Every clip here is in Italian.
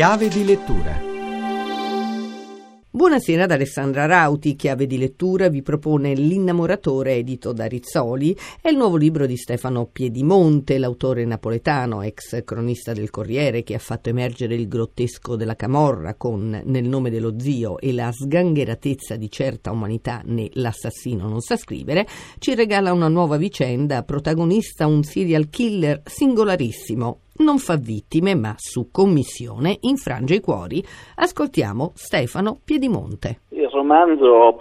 Chiave di lettura. Buonasera ad Alessandra Rauti, chiave di lettura vi propone L'innamoratore edito da Rizzoli, è il nuovo libro di Stefano Piedimonte, l'autore napoletano, ex cronista del Corriere che ha fatto emergere il grottesco della Camorra con Nel nome dello zio e la sgangheratezza di certa umanità né l'assassino non sa scrivere, ci regala una nuova vicenda, protagonista un serial killer singolarissimo, non fa vittime, ma su commissione infrange i cuori. Ascoltiamo Stefano Piedimonte. Il romanzo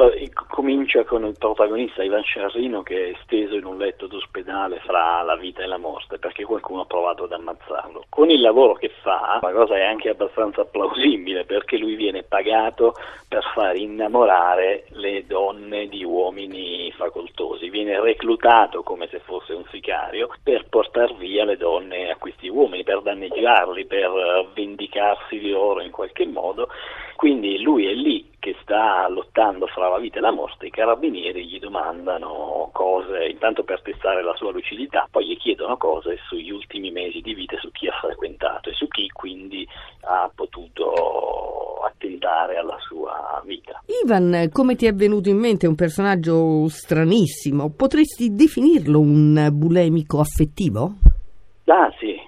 comincia con il protagonista Ivan Sciarrino che è steso in un letto d'ospedale fra la vita e la morte perché qualcuno ha provato ad ammazzarlo. Con il lavoro che fa, la cosa è anche abbastanza plausibile perché lui viene pagato per far innamorare le donne di uomini facoltosi, viene reclutato come se fosse un sicario per portare via le donne a questi uomini, per danneggiarli, per vendicarsi di loro in qualche modo. Quindi lui è lì che sta lottando fra la vita e la morte, i carabinieri gli domandano cose, intanto per testare la sua lucidità, poi gli chiedono cose sugli ultimi mesi di vita, su chi ha frequentato e su chi quindi ha potuto attentare alla sua vita. Ivan, come ti è venuto in mente, un personaggio stranissimo, potresti definirlo un bulemico affettivo? Ah sì,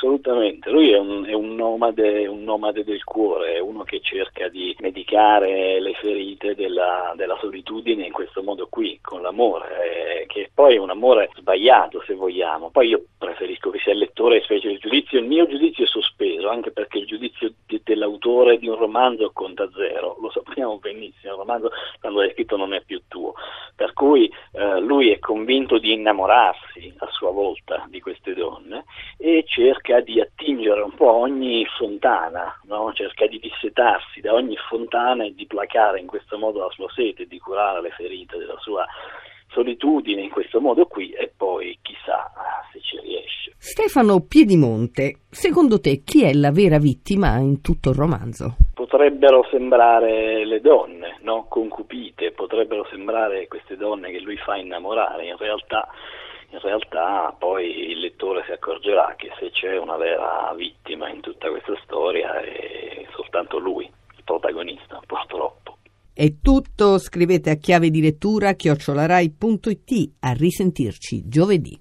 assolutamente. Lui è un, è un, nomade, un, nomade, del cuore, è uno che cerca di medicare le ferite della, della solitudine in questo modo qui, con l'amore, eh, che poi è un amore sbagliato se vogliamo. Poi io preferisco che sia il lettore specie il giudizio, il mio giudizio è sospeso, anche perché il giudizio di, dell'autore di un romanzo conta zero, lo sappiamo benissimo, il romanzo quando l'hai scritto non è più tuo. Per cui eh, lui è convinto di innamorarsi a sua volta di queste donne e cerca di attingere un po' ogni fontana, no? cerca di dissetarsi da ogni fontana e di placare in questo modo la sua sete, di curare le ferite della sua solitudine in questo modo qui e poi chissà se ci riesce. Stefano Piedimonte, secondo te chi è la vera vittima in tutto il romanzo? Potrebbero sembrare le donne, no? concupite, potrebbero sembrare queste donne che lui fa innamorare, in realtà in realtà poi il lettore si accorgerà che se c'è una vera vittima in tutta questa storia è soltanto lui, il protagonista, purtroppo. È tutto, scrivete a chiave di lettura chiocciolarai.it, a risentirci giovedì.